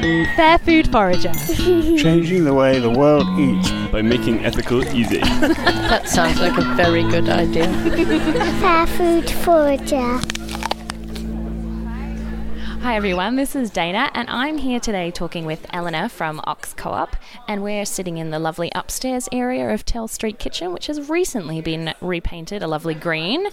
Fair Food Forager. Changing the way the world eats. by making ethical easy. That sounds like a very good idea. Fair Food Forager. Hi everyone, this is Dana, and I'm here today talking with Eleanor from Ox Co op, and we're sitting in the lovely upstairs area of Turl Street Kitchen, which has recently been repainted a lovely green.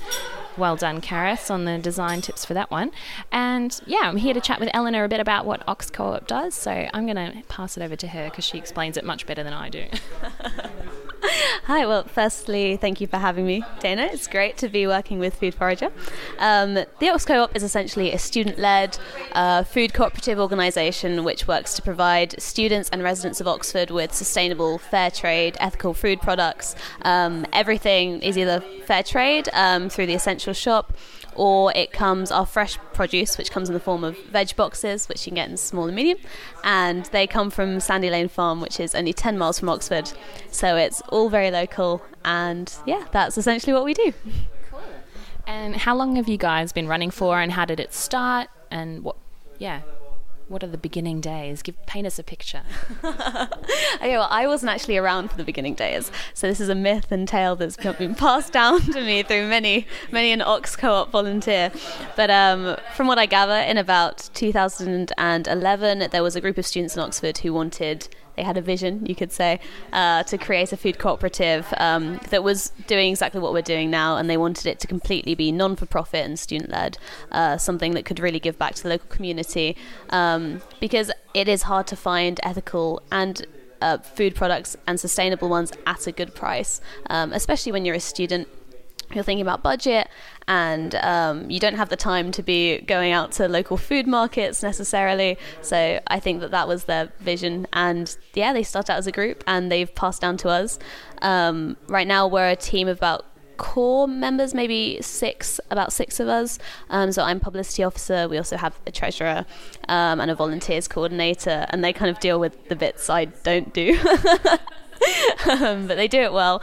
Well done, Karis, on the design tips for that one. And yeah, I'm here to chat with Eleanor a bit about what Ox Co op does, so I'm going to pass it over to her because she explains it much better than I do. Hi, well, firstly, thank you for having me, Dana. It's great to be working with Food Forager. Um, the Ox Co op is essentially a student led uh, food cooperative organisation which works to provide students and residents of Oxford with sustainable, fair trade, ethical food products. Um, everything is either fair trade um, through the Essential Shop or it comes our fresh produce, which comes in the form of veg boxes, which you can get in small and medium, and they come from Sandy Lane Farm, which is only 10 miles from Oxford. So it's all very local, and yeah, that's essentially what we do. Cool. and how long have you guys been running for, and how did it start, and what, yeah, what are the beginning days? Give paint us a picture. Okay, well, I wasn't actually around for the beginning days, so this is a myth and tale that's been passed down to me through many, many an Ox Co-op volunteer. But um, from what I gather, in about 2011, there was a group of students in Oxford who wanted. They had a vision, you could say, uh, to create a food cooperative um, that was doing exactly what we're doing now, and they wanted it to completely be non for profit and student led, uh, something that could really give back to the local community. Um, because it is hard to find ethical and uh, food products and sustainable ones at a good price, um, especially when you're a student. You're thinking about budget, and um, you don't have the time to be going out to local food markets necessarily. So I think that that was their vision, and yeah, they started out as a group, and they've passed down to us. Um, right now, we're a team of about core members, maybe six, about six of us. Um, so I'm publicity officer. We also have a treasurer um, and a volunteers coordinator, and they kind of deal with the bits I don't do. um, but they do it well.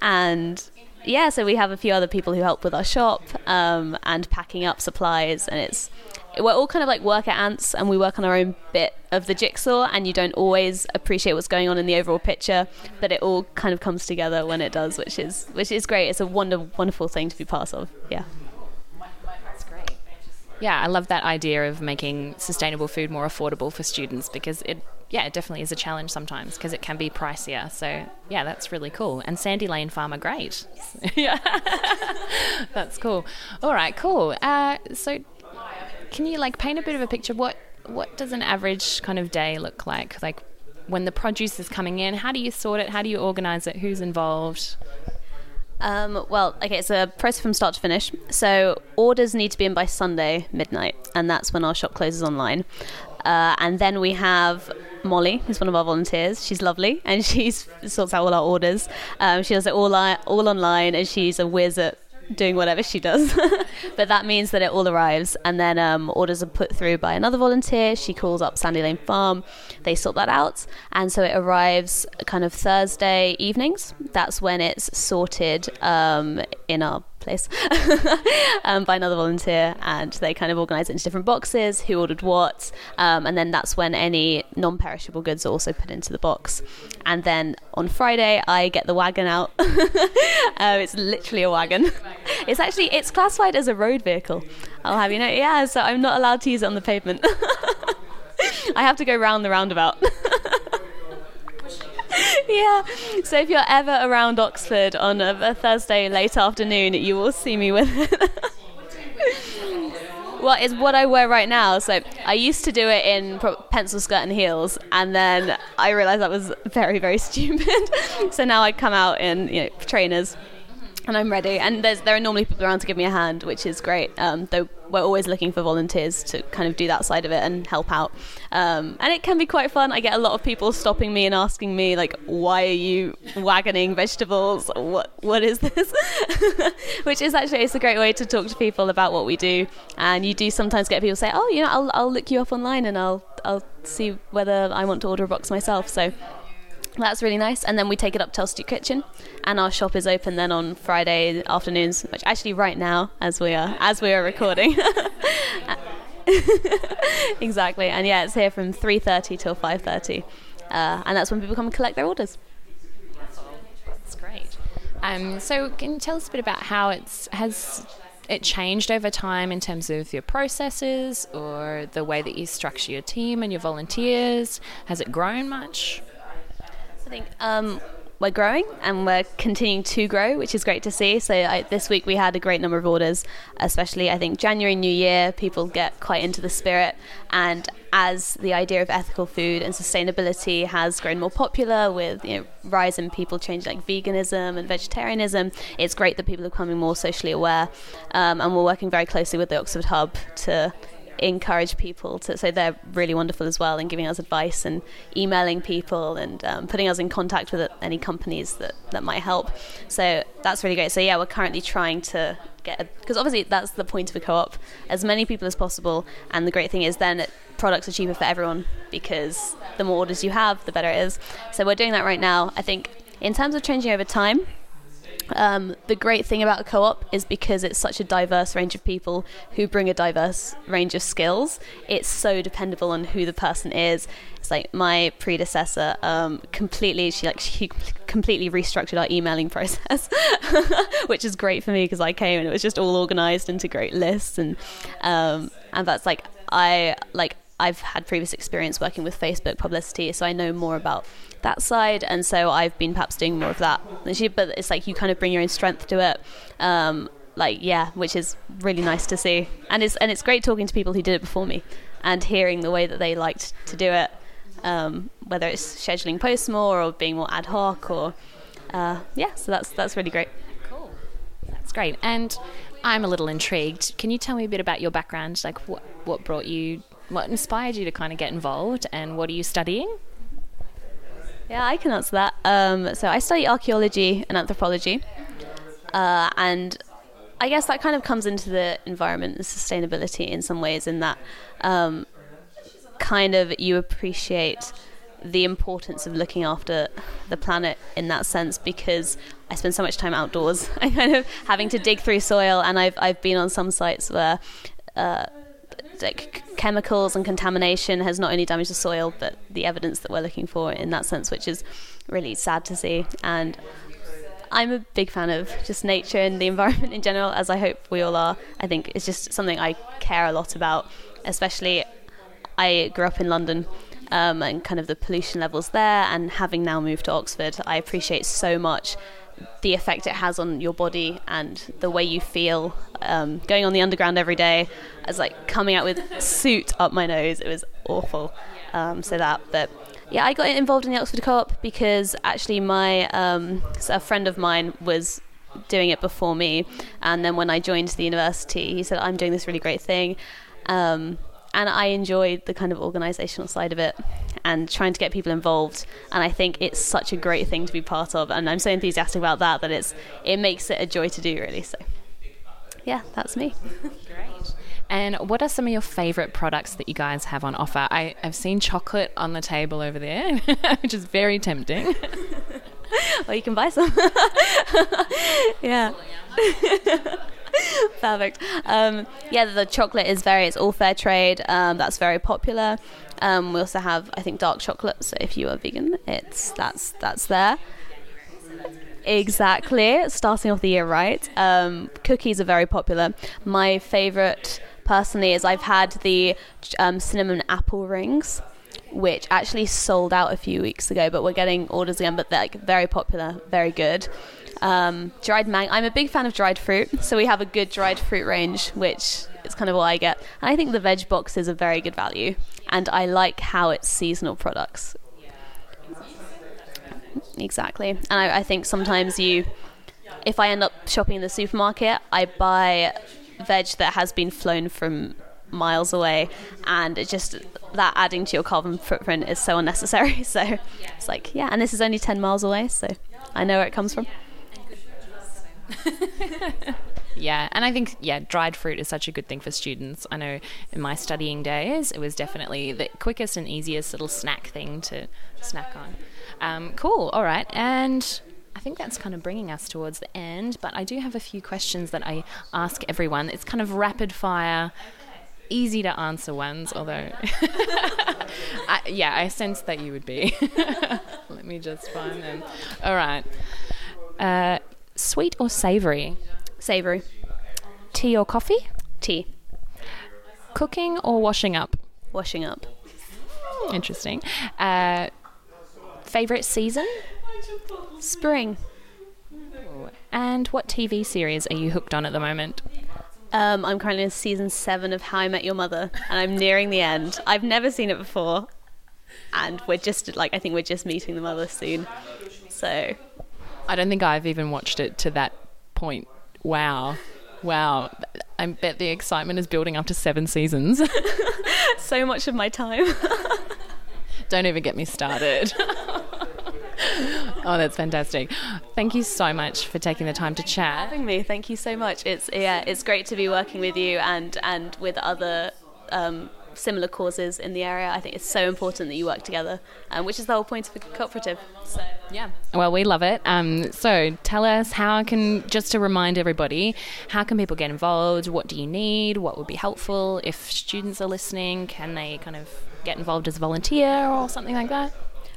And yeah, so we have a few other people who help with our shop um, and packing up supplies, and it's we're all kind of like worker ants, and we work on our own bit of the jigsaw, and you don't always appreciate what's going on in the overall picture, but it all kind of comes together when it does, which is which is great. It's a wonder wonderful thing to be part of. Yeah. That's great. Yeah, I love that idea of making sustainable food more affordable for students because it, yeah, it definitely is a challenge sometimes because it can be pricier. So yeah, that's really cool. And Sandy Lane Farm are great. yeah, that's cool. All right, cool. Uh, so can you like paint a bit of a picture? What what does an average kind of day look like? Like when the produce is coming in, how do you sort it? How do you organize it? Who's involved? Um, well, okay, it's a process from start to finish. So orders need to be in by Sunday midnight, and that's when our shop closes online. Uh, and then we have Molly, who's one of our volunteers. She's lovely, and she sorts out all our orders. Um, she does it all all online, and she's a whiz at doing whatever she does. but that means that it all arrives, and then um, orders are put through by another volunteer. She calls up Sandy Lane Farm, they sort that out, and so it arrives kind of Thursday evenings. That's when it's sorted um, in our place um, by another volunteer, and they kind of organise it into different boxes, who ordered what, um, and then that's when any non-perishable goods are also put into the box. And then on Friday, I get the wagon out. uh, it's literally a wagon. It's actually it's classified as a road vehicle. I'll have you know, yeah. So I'm not allowed to use it on the pavement. I have to go round the roundabout. yeah. So if you're ever around Oxford on a, a Thursday late afternoon, you will see me with it. well, it's what I wear right now. So I used to do it in pencil skirt and heels, and then I realised that was very, very stupid. so now I come out in you know trainers. And I'm ready, and there are normally people around to give me a hand, which is great. Um, though we're always looking for volunteers to kind of do that side of it and help out. Um, and it can be quite fun. I get a lot of people stopping me and asking me like, "Why are you wagoning vegetables? What what is this?" Which is actually it's a great way to talk to people about what we do. And you do sometimes get people say, "Oh, you know, I'll I'll look you up online and I'll I'll see whether I want to order a box myself." So. That's really nice. And then we take it up to Turl Street Kitchen, and our shop is open then on Friday afternoons, which actually right now, as we are as we are recording. exactly. And yeah, it's here from 3:30 till 5:30, uh, and that's when people come and collect their orders. That's great. Um, so, can you tell us a bit about how it's has it changed over time in terms of your processes or the way that you structure your team and your volunteers? Has it grown much? I think um, we're growing and we're continuing to grow, which is great to see. So I, this week we had a great number of orders, especially I think January New Year, people get quite into the spirit. And as the idea of ethical food and sustainability has grown more popular with you know rise in people changing like veganism and vegetarianism, it's great that people are becoming more socially aware. Um, and we're working very closely with the Oxford Hub to encourage people to so they're really wonderful as well in giving us advice and emailing people and um, putting us in contact with any companies that, that might help. So that's really great. So yeah we're currently trying to get because obviously that's the point of a co-op as many people as possible. And the great thing is then products are cheaper for everyone because the more orders you have the better it is. So we're doing that right now. I think in terms of changing over time um, the great thing about a co op is because it's such a diverse range of people who bring a diverse range of skills, it's so dependable on who the person is. It's like my predecessor um, completely, she like she completely restructured our emailing process, which is great for me because I came and it was just all organized into great lists and um, and that's like I like I've had previous experience working with Facebook publicity, so I know more about that side, and so I've been perhaps doing more of that. But it's like you kind of bring your own strength to it. Um, like yeah, which is really nice to see, and it's and it's great talking to people who did it before me, and hearing the way that they liked to do it, um, whether it's scheduling posts more or being more ad hoc or uh, yeah. So that's that's really great. Cool, that's great. And I'm a little intrigued. Can you tell me a bit about your background? Like what what brought you, what inspired you to kind of get involved, and what are you studying? Yeah, I can answer that. Um, so I study archaeology and anthropology, uh, and I guess that kind of comes into the environment and sustainability in some ways. In that, um, kind of you appreciate the importance of looking after the planet in that sense because I spend so much time outdoors. I kind of having to dig through soil, and I've I've been on some sites where. Uh, like chemicals and contamination has not only damaged the soil, but the evidence that we're looking for in that sense, which is really sad to see. And I'm a big fan of just nature and the environment in general, as I hope we all are. I think it's just something I care a lot about, especially I grew up in London. Um, and kind of the pollution levels there, and having now moved to Oxford, I appreciate so much the effect it has on your body and the way you feel um, going on the underground every day as like coming out with soot up my nose it was awful. Um, so that but yeah i got involved in the oxford co-op because actually my um, a friend of mine was doing it before me and then when i joined the university he said i'm doing this really great thing. Um, and I enjoy the kind of organizational side of it and trying to get people involved. And I think it's such a great thing to be part of. And I'm so enthusiastic about that that it's it makes it a joy to do really so. Yeah that's me. Great. And what are some of your favorite products that you guys have on offer? I, I've seen chocolate on the table over there which is very tempting. Well you can buy some. Yeah Perfect. Um, yeah, the chocolate is very, it's all fair trade. Um, that's very popular. Um, we also have, I think, dark chocolate. So if you are vegan, it's that's that's there. Exactly. Starting off the year right. Um, cookies are very popular. My favorite, personally, is I've had the um, cinnamon apple rings which actually sold out a few weeks ago, but we're getting orders again. But they're like very popular, very good. Um, dried mango. I'm a big fan of dried fruit, so we have a good dried fruit range, which is kind of what I get. And I think the veg box is a very good value, and I like how it's seasonal products. Exactly, and I, I think sometimes you, if I end up shopping in the supermarket, I buy veg that has been flown from miles away and it just that adding to your carbon footprint is so unnecessary so it's like yeah and this is only 10 miles away so i know where it comes from yeah, and I think yeah, dried fruit is such a good thing for students. I know in my studying days, it was definitely the quickest and easiest little snack thing to snack on. Um, cool. All right, and I think that's kind of bringing us towards the end. But I do have a few questions that I ask everyone. It's kind of rapid fire easy to answer ones, although. I, yeah, I sense that you would be. Let me just find them. All right. Uh, sweet or savory? Savory. Tea or coffee? Tea. Cooking or washing up? Washing up. Interesting. Uh, favorite season? Spring. And what TV series are you hooked on at the moment? Um, I'm currently in season seven of How I Met Your Mother, and I'm nearing the end. I've never seen it before, and we're just like I think we're just meeting the mother soon. So I don't think I've even watched it to that point. Wow. Wow. I bet the excitement is building up to seven seasons. so much of my time. don't even get me started. oh, that's fantastic. Thank you so much for taking the time to chat. having me. Thank you so much. It's yeah, it's great to be working with you and and with other um, similar causes in the area. I think it's so important that you work together, um, which is the whole point of a cooperative. So Yeah. Well, we love it. Um, so tell us how can just to remind everybody, how can people get involved? What do you need? What would be helpful if students are listening? Can they kind of get involved as a volunteer or something like that?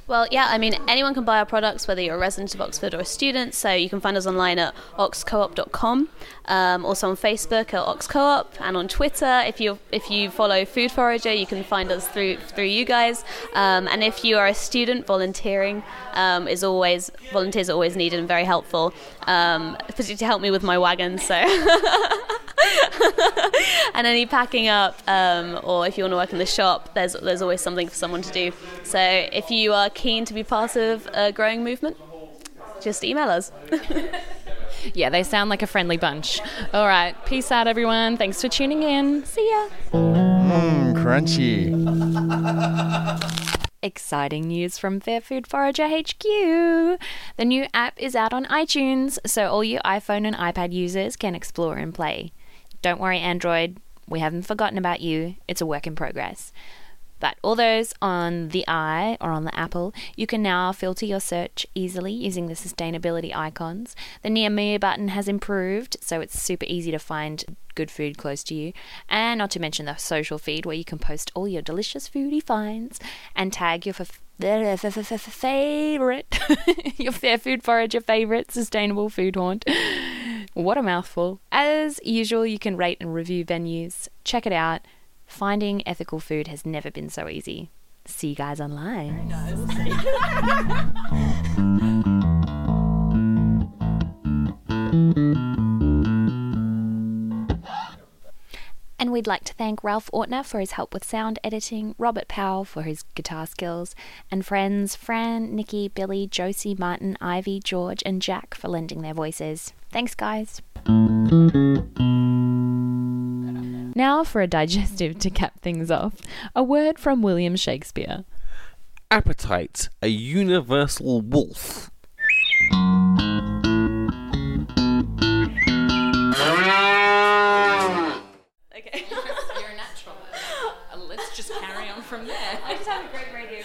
Well, yeah, I mean, anyone can buy our products, whether you're a resident of Oxford or a student. So you can find us online at oxcoop.com, um, also on Facebook at oxcoop, and on Twitter. If you if you follow Food Forager, you can find us through through you guys. Um, and if you are a student, volunteering um, is always volunteers are always needed and very helpful, um, particularly to help me with my wagon. So. and any packing up, um, or if you want to work in the shop, there's there's always something for someone to do. So if you are keen to be part of a growing movement, just email us. Yeah, they sound like a friendly bunch. All right. Peace out, everyone. Thanks for tuning in. See ya. Mmm, crunchy. Exciting news from Fair Food Forager HQ. The new app is out on iTunes, so all you iPhone and iPad users can explore and play. Don't worry, Android, we haven't forgotten about you. It's a work in progress. But all those on the i or on the Apple, you can now filter your search easily using the sustainability icons. The Near Me button has improved, so it's super easy to find good food close to you. And not to mention the social feed where you can post all your delicious foodie finds and tag your favorite, your Fair Food Forager favorite sustainable food haunt. What a mouthful. As usual, you can rate and review venues. Check it out. Finding ethical food has never been so easy. See you guys online. we'd like to thank Ralph Ortner for his help with sound editing, Robert Powell for his guitar skills, and friends Fran, Nikki, Billy, Josie, Martin, Ivy, George, and Jack for lending their voices. Thanks, guys. Now for a digestive to cap things off. A word from William Shakespeare. Appetite, a universal wolf. From there. I just have a great radio.